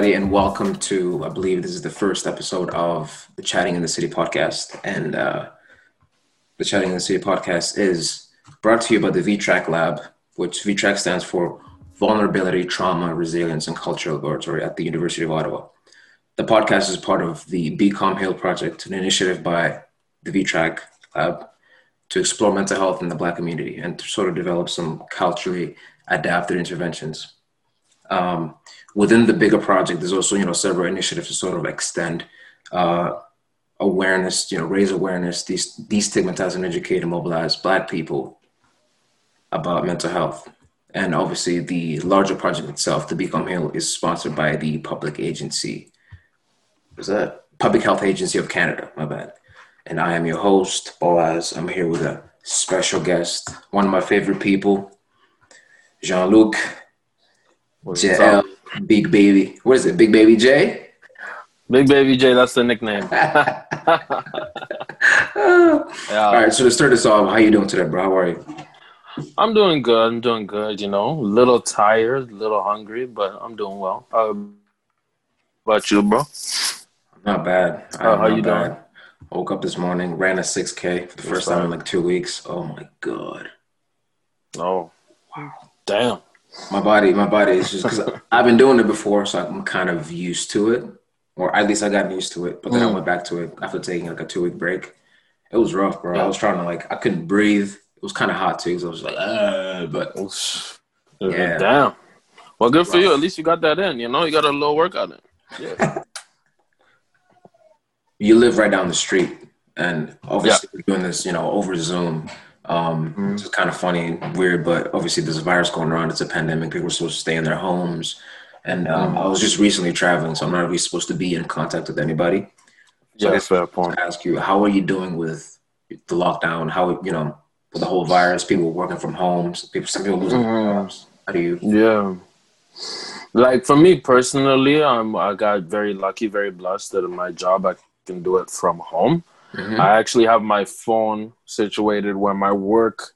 everybody, and welcome to, I believe this is the first episode of the Chatting in the City podcast. And uh, the Chatting in the City podcast is brought to you by the VTRAC Lab, which VTRAC stands for Vulnerability, Trauma, Resilience, and Cultural Laboratory at the University of Ottawa. The podcast is part of the BCom Heal Project, an initiative by the VTRAC Lab to explore mental health in the Black community and to sort of develop some culturally adapted interventions. Um, within the bigger project, there's also you know several initiatives to sort of extend uh, awareness, you know, raise awareness, de- destigmatize and educate and mobilize Black people about mental health. And obviously, the larger project itself, the BCom Heal, is sponsored by the public agency. Is that Public Health Agency of Canada? My bad. And I am your host, Boaz. I'm here with a special guest, one of my favorite people, Jean Luc. JL, Big Baby. What is it? Big Baby J? Big Baby J, that's the nickname. yeah. All right, so to start us off, how you doing today, bro? How are you? I'm doing good. I'm doing good. You know, a little tired, a little hungry, but I'm doing well. How about you, bro? Not bad. Oh, how, how you bad. doing? I woke up this morning, ran a 6K for the first time in like two weeks. Oh my god. Oh, wow. Damn my body, my body is just because I've been doing it before, so I'm kind of used to it, or at least I got used to it. But then mm. I went back to it after taking like a two week break. It was rough, bro. Yeah. I was trying to like I couldn't breathe. It was kind of hot too, so I was like, uh, but yeah, damn. Well, good for you. At least you got that in. You know, you got a little workout in. Yeah. you live right down the street, and obviously yeah. we're doing this, you know, over Zoom. Um, mm-hmm. It's kind of funny and weird, but obviously there's a virus going around. It's a pandemic. People are supposed to stay in their homes. And um, mm-hmm. I was just recently traveling, so I'm not really supposed to be in contact with anybody. So yeah, that's fair point. ask you, how are you doing with the lockdown? How, you know, with the whole virus, people working from home, people, some people losing mm-hmm. jobs. How do you? Yeah. Like for me personally, I'm, I got very lucky, very blessed that in my job I can do it from home. Mm-hmm. I actually have my phone situated where my work,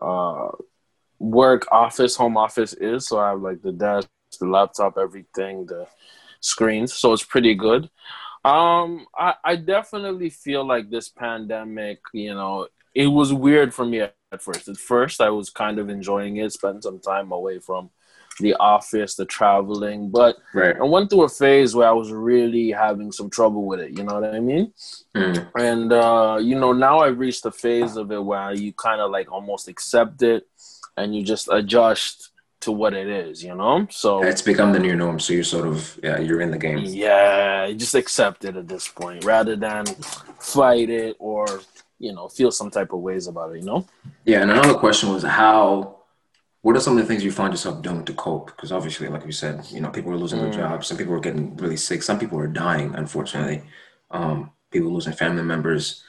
uh, work office, home office is. So I have like the desk, the laptop, everything, the screens. So it's pretty good. Um, I, I definitely feel like this pandemic, you know, it was weird for me at first. At first, I was kind of enjoying it, spending some time away from the office, the traveling. But right. I went through a phase where I was really having some trouble with it. You know what I mean? Mm. And uh, you know, now I've reached the phase of it where you kind of like almost accept it, and you just adjust to what it is. You know? So it's become the new norm. So you're sort of yeah, you're in the game. Yeah, you just accept it at this point rather than fight it or you know feel some type of ways about it. You know? Yeah, and another question was how what are some of the things you find yourself doing to cope? Because obviously, like you said, you know, people are losing mm. their jobs. Some people are getting really sick. Some people are dying, unfortunately. Um, people losing family members.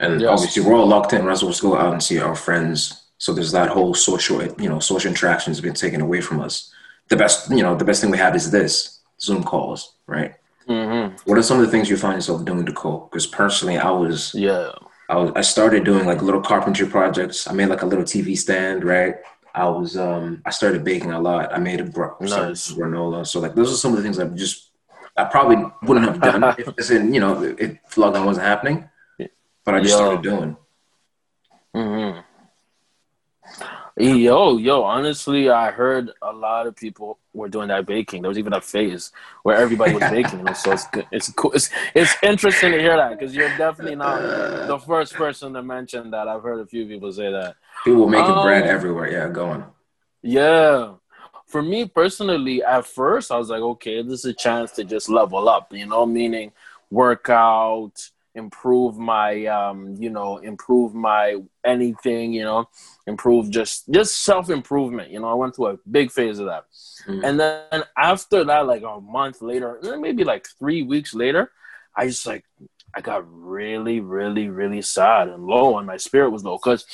And yes. obviously, we're all locked in. We're not supposed to go out and see our friends. So there's that whole social, you know, social interactions been taken away from us. The best, you know, the best thing we have is this Zoom calls, right? Mm-hmm. What are some of the things you find yourself doing to cope? Because personally, I was, yeah, I was, I started doing like little carpentry projects. I made like a little TV stand, right? I was um I started baking a lot. I made a br- nice. granola. So like those are some of the things I just I probably wouldn't have done if it's in you know if lockdown wasn't happening, but I just yo. started doing. Mm-hmm. Yo, yo, honestly, I heard a lot of people were doing that baking. There was even a phase where everybody was baking. so it's good. It's cool. It's, it's interesting to hear that because you're definitely not the first person to mention that. I've heard a few people say that. People making um, bread everywhere. Yeah, going. Yeah. For me personally, at first, I was like, okay, this is a chance to just level up, you know, meaning work out, improve my, um, you know, improve my anything, you know, improve just just self improvement. You know, I went through a big phase of that, mm. and then after that, like a month later, maybe like three weeks later, I just like I got really, really, really sad and low, and my spirit was low because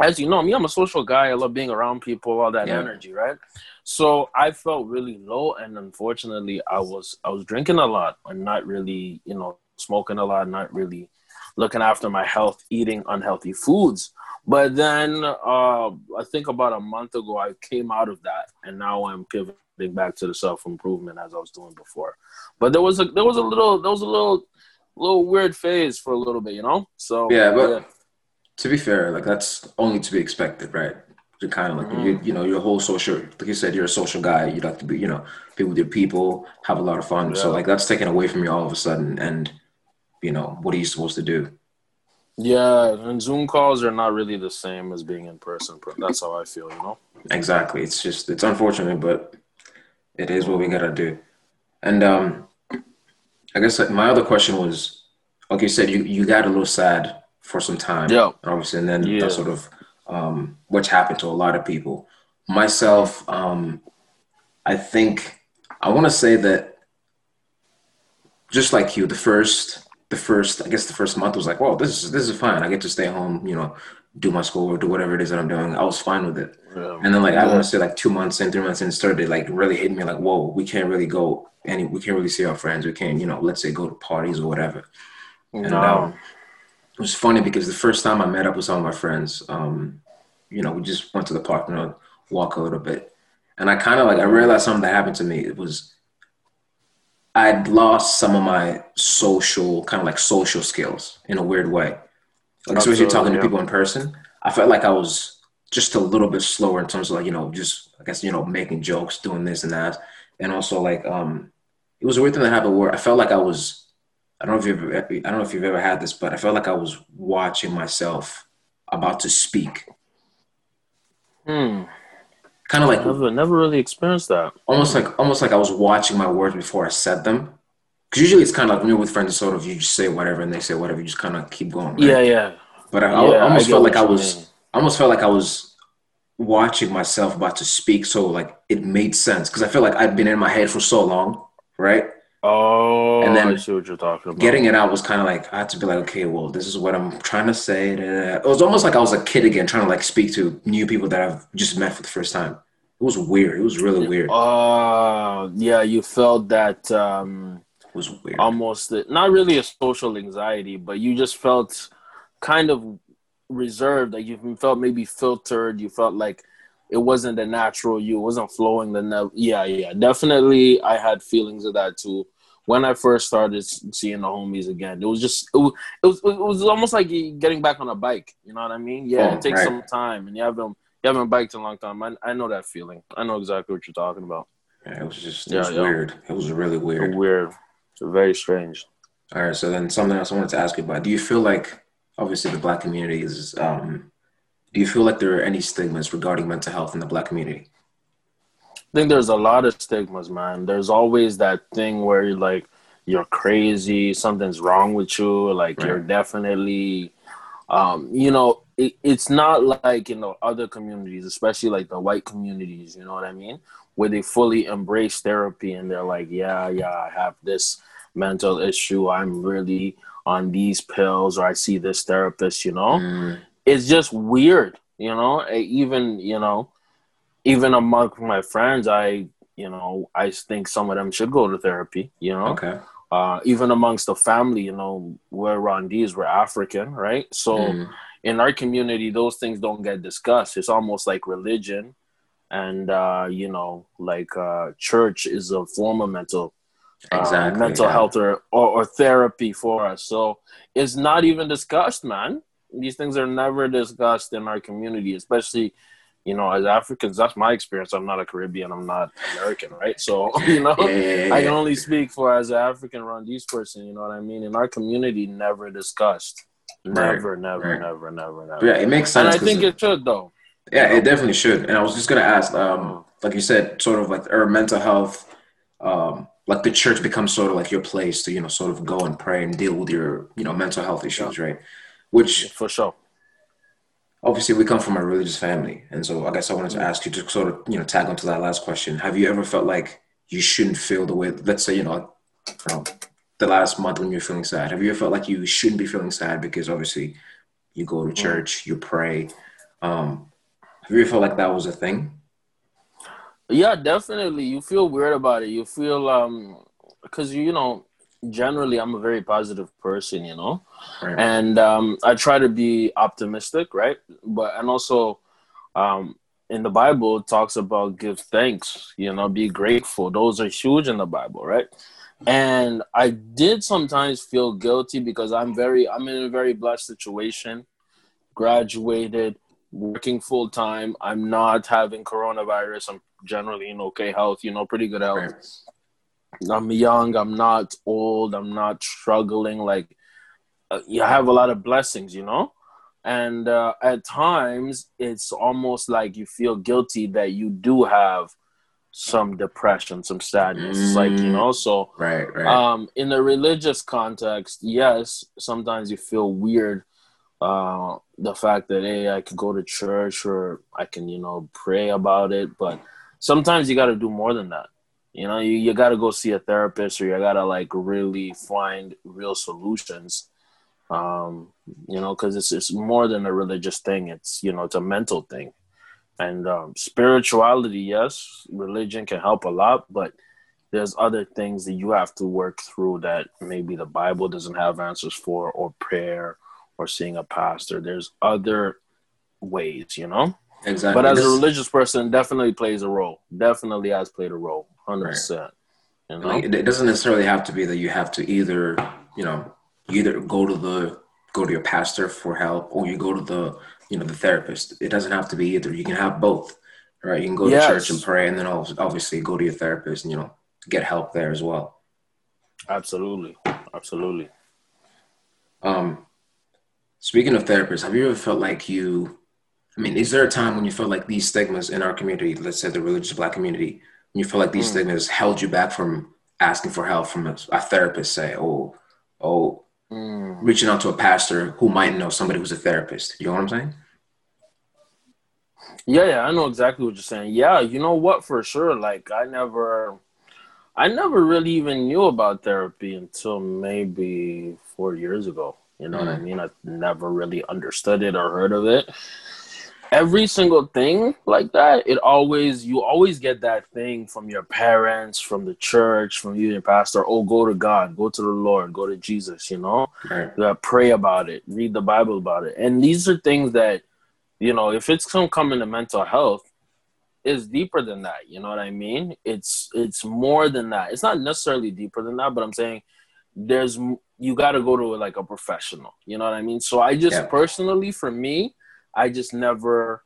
as you know, me, I'm a social guy. I love being around people, all that yeah. energy, right? So I felt really low, and unfortunately, I was I was drinking a lot and not really, you know, smoking a lot, not really looking after my health, eating unhealthy foods. But then uh, I think about a month ago, I came out of that, and now I'm pivoting back to the self improvement as I was doing before. But there was a there was a little there was a little little weird phase for a little bit, you know. So yeah, but yeah. To be fair, like that's only to be expected, right? You're kind of like mm-hmm. you, you know your whole social, like you said, you're a social guy. You'd like to be, you know, be with your people, have a lot of fun. Yeah. So like that's taken away from you all of a sudden, and you know what are you supposed to do? Yeah, and Zoom calls are not really the same as being in person. That's how I feel, you know. Exactly. It's just it's unfortunate, but it is what we gotta do. And um, I guess like, my other question was, like you said, you you got a little sad for some time, yeah, obviously, and then yeah. that sort of um, which happened to a lot of people. Myself, um, I think I want to say that just like you, the first the first I guess the first month was like, well, this is this is fine. I get to stay home, you know, do my school or do whatever it is that I'm doing. I was fine with it. Yeah. And then like. I want to say like two months in, three months in, started like really hitting me like, whoa, we can't really go any, we can't really see our friends. We can't, you know, let's say go to parties or whatever. And no. um, it was funny because the first time I met up with some of my friends, um, you know, we just went to the park and you know, walk a little bit. And I kind of like I realized something that happened to me. It was I'd lost some of my social kind of like social skills in a weird way. Like especially talking yeah. to people in person. I felt like I was just a little bit slower in terms of like, you know, just I guess, you know, making jokes, doing this and that. And also like um it was a weird thing that happened where I felt like I was I don't know if you've ever, I don't know if you've ever had this, but I felt like I was watching myself about to speak. Hmm kind of like never, never really experienced that. Almost like almost like I was watching my words before I said them. Because usually it's kind of like you're with friends, sort of you just say whatever and they say whatever, you just kind of keep going. Right? Yeah, yeah. But I, yeah, I almost I felt like I was, mean. I almost felt like I was watching myself about to speak, so like it made sense because I feel like I'd been in my head for so long, right? Oh, and then I see what you're talking about. Getting it out was kind of like I had to be like, okay, well, this is what I'm trying to say. It was almost like I was a kid again, trying to like speak to new people that I've just met for the first time. It was weird. It was really weird. Oh, uh, yeah, you felt that. Um, it was weird. Almost not really a social anxiety, but you just felt kind of reserved. Like you felt maybe filtered. You felt like it wasn't the natural you. It wasn't flowing the. Ne- yeah, yeah, definitely. I had feelings of that too when I first started seeing the homies again, it was just it was it was, it was almost like getting back on a bike. You know what I mean? Yeah, oh, it takes right. some time, and you haven't you haven't biked in a long time. I I know that feeling. I know exactly what you're talking about. Yeah, it was just it yeah, was yeah. weird. It was really weird. Weird. Very strange. All right, so then something else I wanted to ask you about. Do you feel like obviously the black community is um, do you feel like there are any stigmas regarding mental health in the black community? I think there's a lot of stigmas, man. There's always that thing where you're like, you're crazy, something's wrong with you, like right. you're definitely, um, you know, it, it's not like in the other communities, especially like the white communities, you know what I mean? Where they fully embrace therapy and they're like, yeah, yeah, I have this mental issue. I'm really on these pills or I see this therapist, you know? Mm. It's just weird, you know? Even, you know, even among my friends, I you know I think some of them should go to therapy. You know, okay. Uh, even amongst the family, you know, we're Rwandese, we're African, right? So mm. in our community, those things don't get discussed. It's almost like religion, and uh, you know, like uh, church is a form of mental uh, exactly, mental yeah. health or, or, or therapy for us. So it's not even discussed, man. These things are never discussed in our community, especially you know, as Africans, that's my experience. I'm not a Caribbean, I'm not American, right? So, you know, yeah, yeah, yeah. I can only speak for as an African Rwandese person, you know what I mean? In our community, never discussed. Never, right, never, right. never, never, never. Yeah, it makes sense. And I think it, it should, though. Yeah, it definitely should. And I was just going to ask, um, like you said, sort of like our mental health, um, like the church becomes sort of like your place to, you know, sort of go and pray and deal with your, you know, mental health issues, right? Which, for sure. obviously we come from a religious family and so i guess i wanted to ask you to sort of you know tag onto that last question. Have you ever felt like you shouldn't feel the way let's say you know um, the last month when you're feeling sad have you ever felt like you shouldn't be feeling sad because obviously you go to church you pray? Um, have you ever felt like that was a thing? Yeah definitely. You feel weird about it. You feel um because you know generally I'm a very positive person, you know, right. and um, I try to be optimistic, right? But and also, um, in the Bible it talks about give thanks, you know, be grateful. Those are huge in the Bible, right? And I did sometimes feel guilty because I'm very I'm in a very blessed situation. Graduated, working full time. I'm not having coronavirus. I'm generally in okay health, you know, pretty good health. Right. I'm young, I'm not old, I'm not struggling like uh, you have a lot of blessings, you know? and uh, at times it's almost like you feel guilty that you do have some depression some sadness mm. like you know so right right um in the religious context yes sometimes you feel weird uh the fact that hey i could go to church or i can you know pray about it but sometimes you got to do more than that you know you, you got to go see a therapist or you got to like really find real solutions um, you know, because it's it's more than a religious thing. It's you know, it's a mental thing, and um, spirituality. Yes, religion can help a lot, but there's other things that you have to work through that maybe the Bible doesn't have answers for, or prayer, or seeing a pastor. There's other ways, you know. Exactly. But as a religious person, definitely plays a role. Definitely has played a role, hundred right. percent. You know? Like, it doesn't necessarily have to be that you have to either, you know, either go to the go to your pastor for help or you go to the you know the therapist it doesn't have to be either you can have both right you can go yes. to church and pray and then obviously go to your therapist and you know get help there as well absolutely absolutely um speaking of therapists have you ever felt like you i mean is there a time when you felt like these stigmas in our community let's say the religious black community when you felt like these mm. stigmas held you back from asking for help from a, a therapist say oh oh mm. reaching out to a pastor who might know somebody who's a therapist. You know what I'm saying? Yeah, yeah, I know exactly what you're saying. Yeah, you know what, for sure. Like, I never, I never really even knew about therapy until maybe four years ago. You know mm. what I mm. mean? I never really understood it or heard of it every single thing like that, it always you always get that thing from your parents, from the church, from you, your pastor. Oh, go to God, go to the Lord, go to Jesus. You know, right. you pray about it, read the Bible about it, and these are things that you know if it's come coming to mental health is deeper than that you know what i mean it's it's more than that it's not necessarily deeper than that but i'm saying there's you got to go to like a professional you know what i mean so i just yeah. personally for me I just never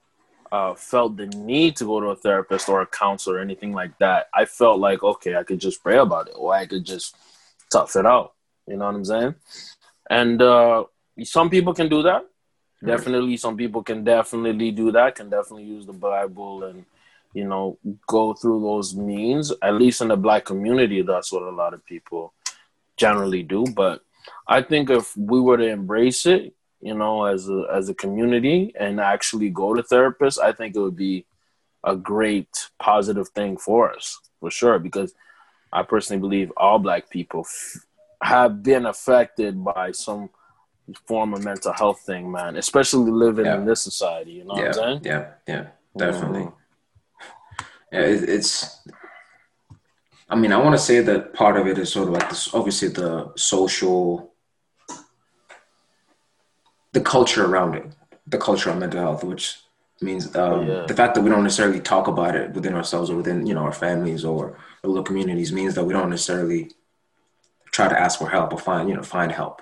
uh, felt the need to go to a therapist or a counselor or anything like that. I felt like, okay, I could just pray about it or I could just tough it out. You know what I'm saying? And uh, some people can do that. Right. Definitely, some people can definitely do that, can definitely use the Bible and, you know, go through those means. At least in the black community, that's what a lot of people generally do. But I think if we were to embrace it, you know, as a as a community and actually go to therapists, I think it would be a great positive thing for us for sure. Because I personally believe all Black people f- have been affected by some form of mental health thing, man. Especially living yeah. in this society. You know yeah. what I'm saying? Yeah, yeah, definitely. Mm-hmm. Yeah, it, it's. I mean, I want to say that part of it is sort of like this. Obviously, the social the culture around it, the culture on mental health, which means um, yeah. the fact that we don't necessarily talk about it within ourselves or within you know our families or our little communities means that we don't necessarily try to ask for help or find you know find help.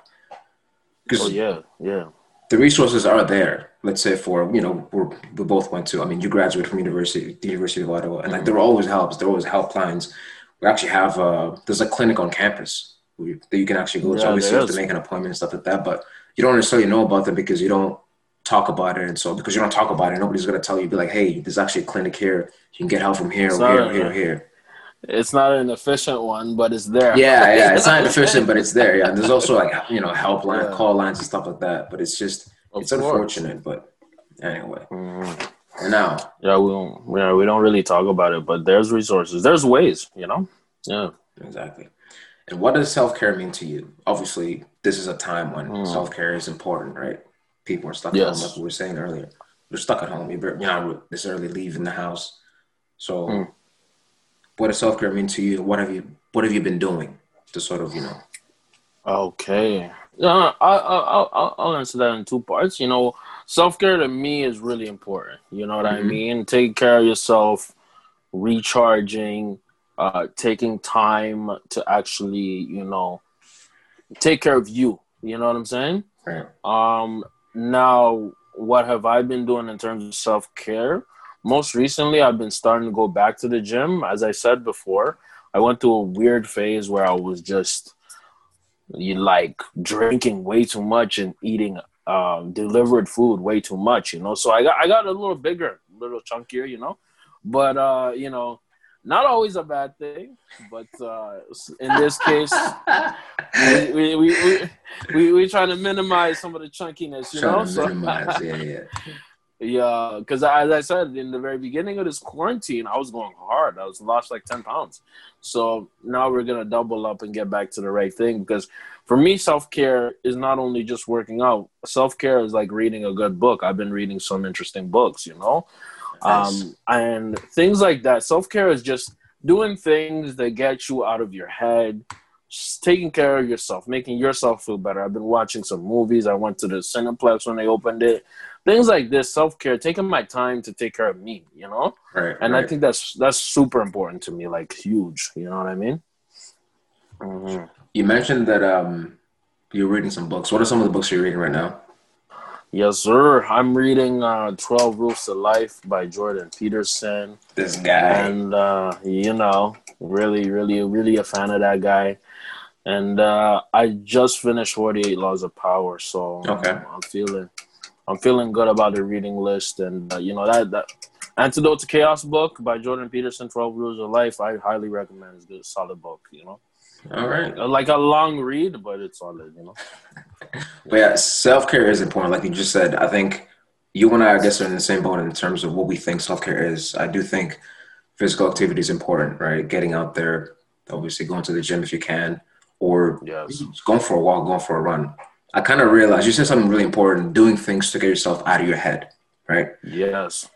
Because oh, yeah, yeah, the resources are there. Let's say for you know we're, we both went to. I mean, you graduated from university, the University of Ottawa, and like mm-hmm. there are always helps. There are always helplines. We actually have uh, there's a clinic on campus that you can actually go yeah, to. Obviously, you have to make an appointment and stuff like that, but you don't necessarily know about them because you don't talk about it. And so because you don't talk about it, nobody's gonna tell you, be like, hey, there's actually a clinic here. You can get help from here, or here, or here, or here. It's not an efficient one, but it's there. Yeah, yeah, it's not efficient, but it's there. Yeah, there's also like you know helpline, yeah. call lines, and stuff like that. But it's just of it's course. unfortunate. But anyway, mm-hmm. and now yeah, we don't yeah we don't really talk about it, but there's resources, there's ways, you know. Yeah, exactly. And what does self care mean to you? Obviously, this is a time when mm. self care is important, right? People are stuck yes. at home, like we were saying earlier. You're stuck at home. You're not necessarily leaving the house. So, mm. what does self care mean to you? What have you What have you been doing to sort of, you know? Okay, Uh, I, I, I'll, I'll answer that in two parts. You know, self care to me is really important. You know what mm-hmm. I mean? Taking care of yourself, recharging, uh, taking time to actually, you know, take care of you. You know what I'm saying? Right. Um, now, what have I been doing in terms of self care? Most recently, I've been starting to go back to the gym. As I said before, I went through a weird phase where I was just you like drinking way too much and eating um, delivered food way too much, you know. So I got I got a little bigger, a little chunkier, you know. But uh, you know, not always a bad thing, but uh, in this case, we, we, we, we, we, try to minimize some of the chunkiness, you know? So, minimize, yeah, yeah. Yeah, because as I said in the very beginning of this quarantine, I was going hard. I was lost like ten pounds. So now we're gonna double up and get back to the right thing. Because for me, self care is not only just working out. Self care is like reading a good book. I've been reading some interesting books, you know, nice. um, and things like that. Self care is just doing things that get you out of your head, taking care of yourself, making yourself feel better. I've been watching some movies. I went to the Cineplex when they opened it things like this, self care, taking my time to take care of me, you know. Right. And right. I think that's that's super important to me, like huge. You know what I mean? Mm-hmm. You mentioned that um, you're reading some books. What are some of the books you're reading right now? Yes, sir. I'm reading uh, 12 Rules of Life by Jordan Peterson. This guy. And, uh, you know, really, really, really a fan of that guy. And uh, I just finished 48 Laws of Power. So okay. I'm feeling I'm feeling good about the reading list, and uh, you know that that Antidote to Chaos book by Jordan Peterson, Twelve Rules of Life. I highly recommend. It's a good, solid book. You know. All right. Like a long read, but it's solid. You know. but yeah, self care is important. Like you just said, I think you and I, I guess, are in the same boat in terms of what we think self care is. I do think physical activity is important, right? Getting out there, obviously going to the gym if you can, or yes. going for a walk, going for a run. I kind of realized you said something really important doing things to get yourself out of your head, right? Yes.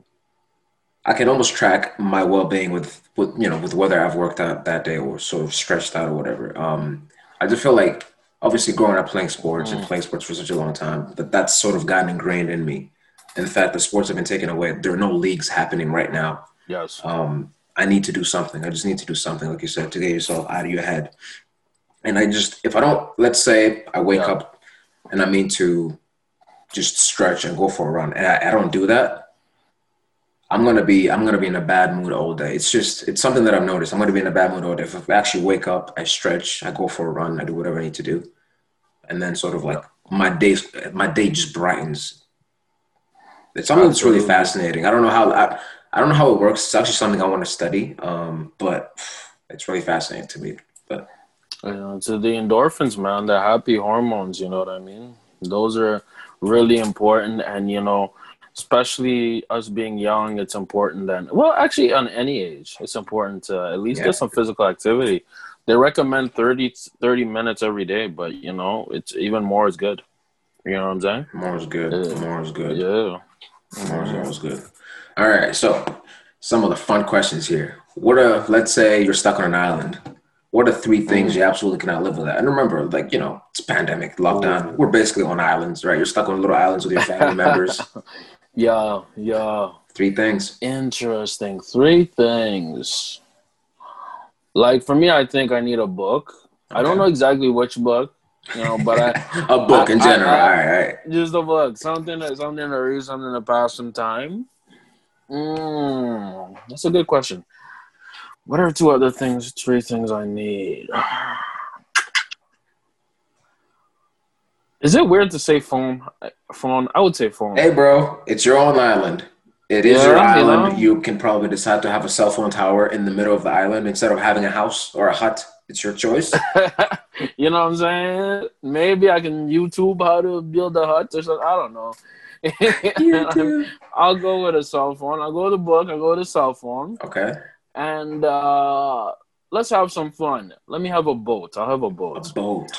I can almost track my well being with, with, you know, with whether I've worked out that day or sort of stretched out or whatever. Um, I just feel like, obviously, growing up playing sports mm. and playing sports for such a long time, that that's sort of gotten ingrained in me. In fact the sports have been taken away, there are no leagues happening right now. Yes. Um, I need to do something. I just need to do something, like you said, to get yourself out of your head. And I just, if I don't, let's say I wake yeah. up and I mean to just stretch and go for a run, and I, I don't do that, I'm gonna be I'm gonna be in a bad mood all day. It's just it's something that I've noticed. I'm gonna be in a bad mood all day. If I actually wake up, I stretch, I go for a run, I do whatever I need to do, and then sort of like my day my day just brightens. It's something that's really fascinating. I don't know how I, I don't know how it works. It's actually something I want to study, um, but it's really fascinating to me. But you know, to the endorphins, man, the happy hormones. You know what I mean? Those are really important, and you know, especially us being young, it's important. Then, well, actually, on any age, it's important to at least yeah. get some physical activity. They recommend 30, 30 minutes every day, but you know, it's even more is good. You know what I'm saying? More is good. Yeah. More is good. Yeah. More is always good. All right, so some of the fun questions here. What if, let's say, you're stuck on an island what are three things mm. you absolutely cannot live without? And remember, like, you know, it's pandemic, lockdown. Mm. We're basically on islands, right? You're stuck on little islands with your family members. Yeah, yeah. Three things. Interesting. Three things. Like for me, I think I need a book. Okay. I don't know exactly which book, you know, but I a book I, in general. I, I, all right, all right. Just a book, something that something to read, something to pass some time. Mm, that's a good question. What are two other things, three things I need? Is it weird to say phone? Phone? I would say phone. Hey, bro, it's your own island. It is yeah, your island. You, know? you can probably decide to have a cell phone tower in the middle of the island instead of having a house or a hut. It's your choice. you know what I'm saying? Maybe I can YouTube how to build a hut or something. I don't know. I'll go with a cell phone. I'll go with a book. I'll go with a cell phone. Okay and uh, let's have some fun. Let me have a boat. I'll have a boat. A boat.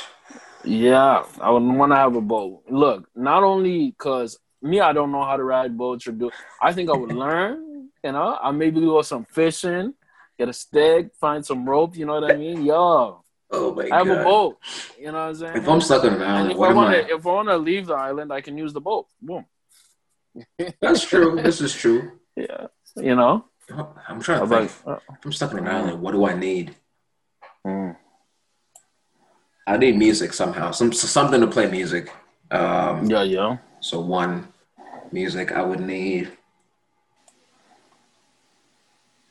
Yeah, I would want to have a boat. Look, not only because me, I don't know how to ride boats or do. I think I would learn. You know, I maybe do some fishing, get a stick, find some rope. You know what I mean? Yo, Oh my I have god. a boat. You know what I'm saying? If I'm stuck on an island, if what I am want I? to, if I want to leave the island, I can use the boat. Boom. That's true. This is true. Yeah. You know. I'm trying to I'm think. like, uh, If I'm stuck on an island. What do I need? mm. I need music somehow. Some something to play music. Um, yeah, yeah. So one music I would need.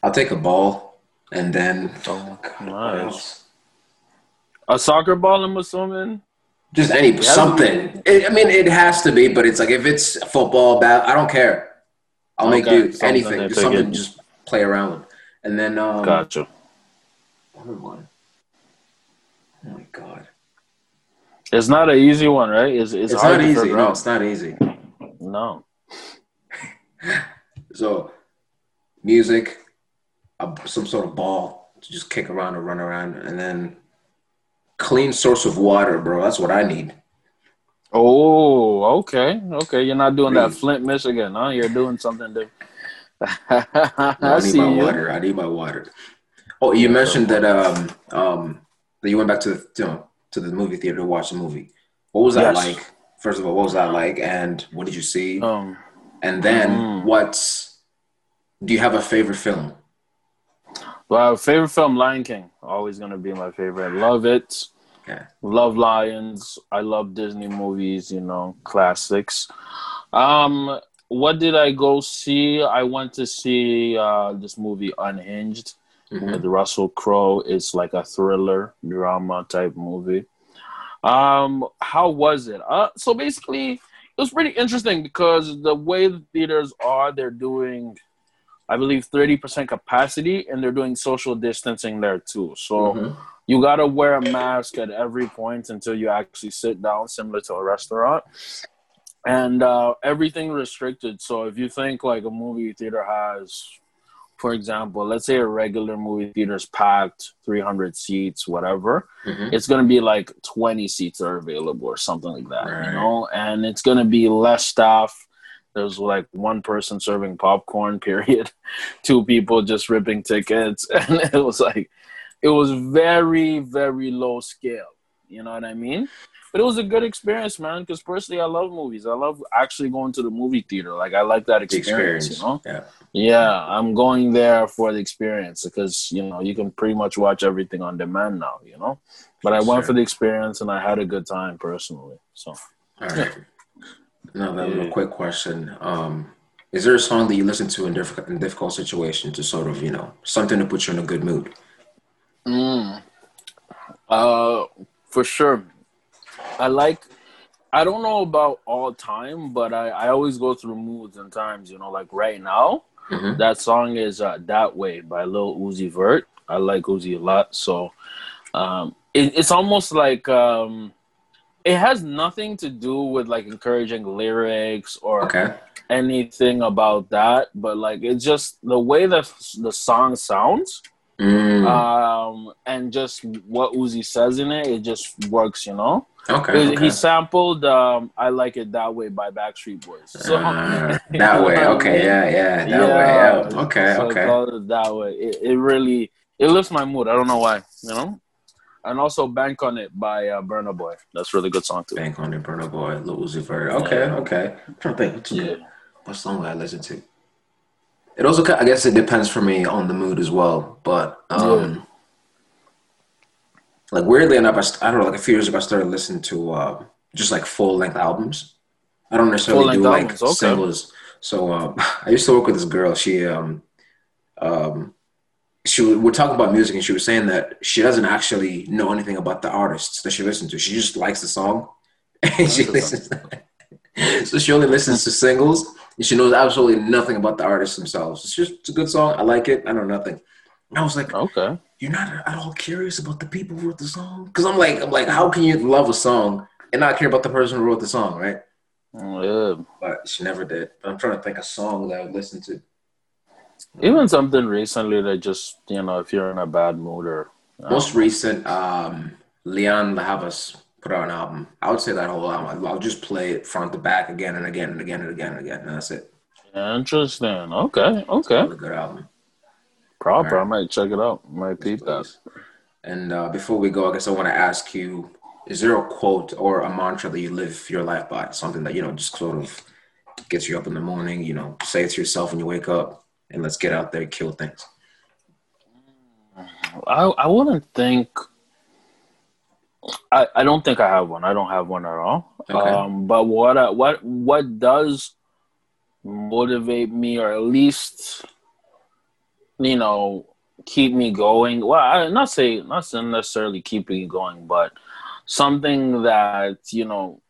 I'll take a ball and then Oh, God, nice. A soccer ball, I'm assuming. just any something. It, I mean, it has to be, but it's like if it's football, bat, I don't care. I'll make Okay, do something anything. Just something it. just play around with, and then um, Gotcha. other one. Oh my god, It's not an easy one, right? It's, it's, it's hard not easy. No, it's not easy. No. So, music, a, some sort of ball to just kick around or run around, and then clean source of water, bro. That's what I need. Oh, okay. Okay. You're not doing that Flint, Michigan, huh? You're doing something different. I I need my you. water. I need my water. Oh, you mentioned that um um that you went back to the you know, to the movie theater to watch the movie. What was that Yes. like? First of all, what was that like, and what did you see? Um, and then mm. what's do you have a favorite film? well, favorite film, Lion King. Always gonna be my favorite. Love it. Okay. Love Lions. I love Disney movies. You know, classics. Um, what did I go see? I went to see uh, this movie Unhinged Mhm. with Russell Crowe. It's like a thriller drama type movie. Um, how was it? Uh, so basically, it was pretty interesting because the way the theaters are, they're doing, I believe, thirty percent capacity, and they're doing social distancing there too. So Mhm. you gotta wear a mask at every point until you actually sit down, similar to a restaurant. And uh, everything restricted. So if you think like a movie theater has, for example, let's say a regular movie theater is packed, 300 seats, whatever, Mhm. it's gonna be like 20 seats are available or something like that, Right. you know. And it's gonna be less staff. There's like one person serving popcorn, period. Two people just ripping tickets, and it was like, it was very, very low scale. You know what I mean? But it was a good experience, man. Because personally, I love movies. I love actually going to the movie theater. Like I like that experience. experience. You know? Yeah. Yeah, I'm going there for the experience because you know you can pretty much watch everything on demand now. You know, but I went for the experience and I had a good time personally. So All right. Now that Yeah. a quick question. Um, is there a song that you listen to in difficult in difficult situation to sort of you know something to put you in a good mood? Mm. Uh, for sure. I like. I don't know about all time, but I, I always go through moods and times. You know, like right now, Mhm. that song is uh, "That Way" by Lil Uzi Vert. I like Uzi a lot, so um, it, it's almost like um, it has nothing to do with like encouraging lyrics or Okay. anything about that, but like it's just the way that the song sounds Mm. um, and just what Uzi says in it, it just works, you know. Okay. He- okay. He sampled um, "I Like It That Way" by Backstreet Boys. So you that way. Okay. Yeah. Yeah. That way. Yeah. Okay. so Okay. that way. It, it really it lifts my mood. I don't know why, you know. And also "Bank on It" by uh, Burna Boy. That's a really good song too. Bank on it, Burna Boy, Lil Uzi Vert. Okay. Yeah. Okay. I'm trying to think. What's Yeah. good- What song would I listen to? It also, I guess, it depends for me on the mood as well. But um, like weirdly enough, I, I don't know. Like a few years ago, I started listening to uh, just like full length albums. I don't necessarily do like okay. singles. So um, I used to work with this girl. She um, um, she w- we're talking about music, and she was saying that she doesn't actually know anything about the artists that she listens to. She just likes the song, and she listens. so she only listens to singles, and she knows absolutely nothing about the artists themselves. It's just it's a good song. I like it. I know nothing. And I was like, Okay. You're not at all curious about the people who wrote the song? Because I'm like, I'm like, how can you love a song and not care about the person who wrote the song, right? Yeah. But she never did. I'm trying to think of songs that I would listen to. Even something recently that just you know, if you're in a bad mood or uh, Most recent, um, Leon Havas put out an album. I would say that whole album. I'll just play it front to back again and again and again and again and again, and that's it. interesting. Okay. Okay. Really good album. Proper. Alright. I might check it out. Might peep that. And uh, before we go, I guess I want to ask you: Is there a quote or a mantra that you live your life by? Something that you know just sort of gets you up in the morning. You know, say it to yourself when you wake up, and let's get out there and kill things. I I wouldn't think. I, I don't think I have one. I don't have one at all. Okay. Um, but what I, what what does motivate me, or at least you know keep me going. Well, I not say not necessarily keep me going, but something that you know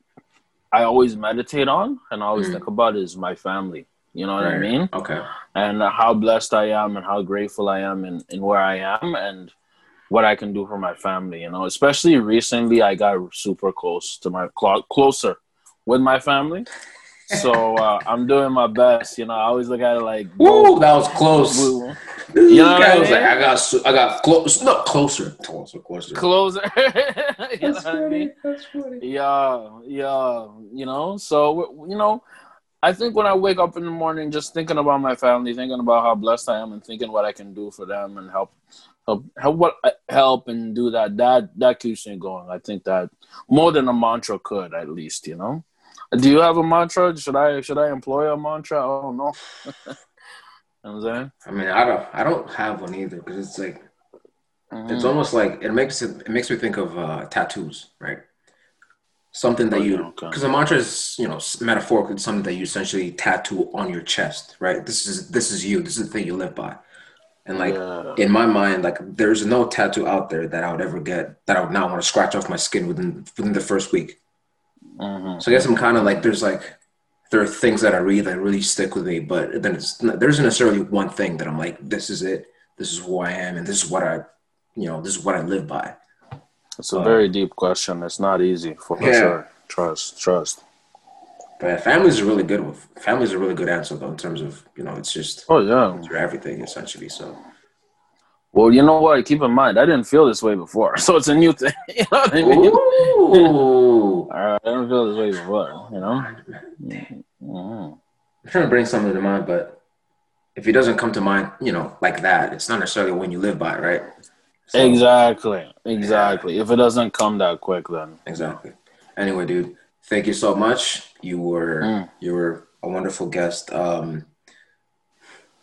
I always meditate on and I always mm. think about is my family. You know what right. I mean? Okay. And how blessed I am and how grateful I am and, in where I am and what I can do for my family. You know, especially recently, I got super close to my clock closer with my family. So uh, I'm doing my best. You know, I always look at it like, "Whoa, that was close." You know, I was like, "I got, I got close, not closer, closer, closer, closer." you That's know funny. I mean? That's funny. Yeah, yeah. You know, so you know, I think when I wake up in the morning, just thinking about my family, thinking about how blessed I am, and thinking what I can do for them and help, help, help what help and do that. That that keeps me going. I think that more than a mantra could, at least, you know. Do you have a mantra? Should I should I employ a mantra? I don't know. you know I'm saying? I mean, I don't I don't have one either because it's like mm-hmm. it's almost like it makes it it makes me think of uh, tattoos, right? Something that oh, you because a mantra is you know metaphorically something that you essentially tattoo on your chest, right? This is this is you. This is the thing you live by. And like yeah. in my mind, like there's no tattoo out there that I would ever get that I would not want to scratch off my skin within within the first week. Mm-hmm. So I guess I'm kind of like there's like there are things that I read that really stick with me, but then it's there isn't necessarily one thing that I'm like this is it, this is who I am, and this is what I, you know, this is what I live by. It's a very deep question. It's not easy for yeah. sure. Trust, trust. But families are really good with families are really good answer though in terms of you know it's just oh yeah it's everything essentially so well, you know what? Keep in mind, I didn't feel this way before, so it's a new thing. you know I mean? Ooh. I didn't feel this way before. You know. Mm-hmm. I'm trying to bring something to mind, but if it doesn't come to mind, you know, like that, it's not necessarily when you live by, right? So, exactly. Exactly. Yeah. If it doesn't come that quick, then exactly. Anyway, dude, thank you so much. You were mm. you were a wonderful guest. Um,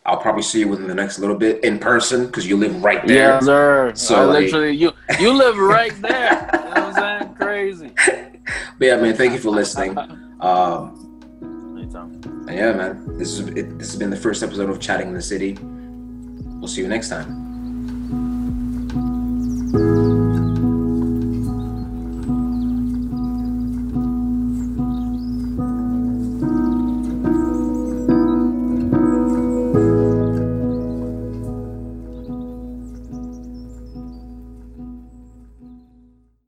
I'll probably see you within the next little bit in person because you live right there. Yeah, sir. So I like, literally, you you live right there. you know what I'm saying? Crazy. But yeah, man, thank you for listening. Um, Anytime. Yeah, man. This is it, this has been the first episode of Chatting in the City. We'll see you next time.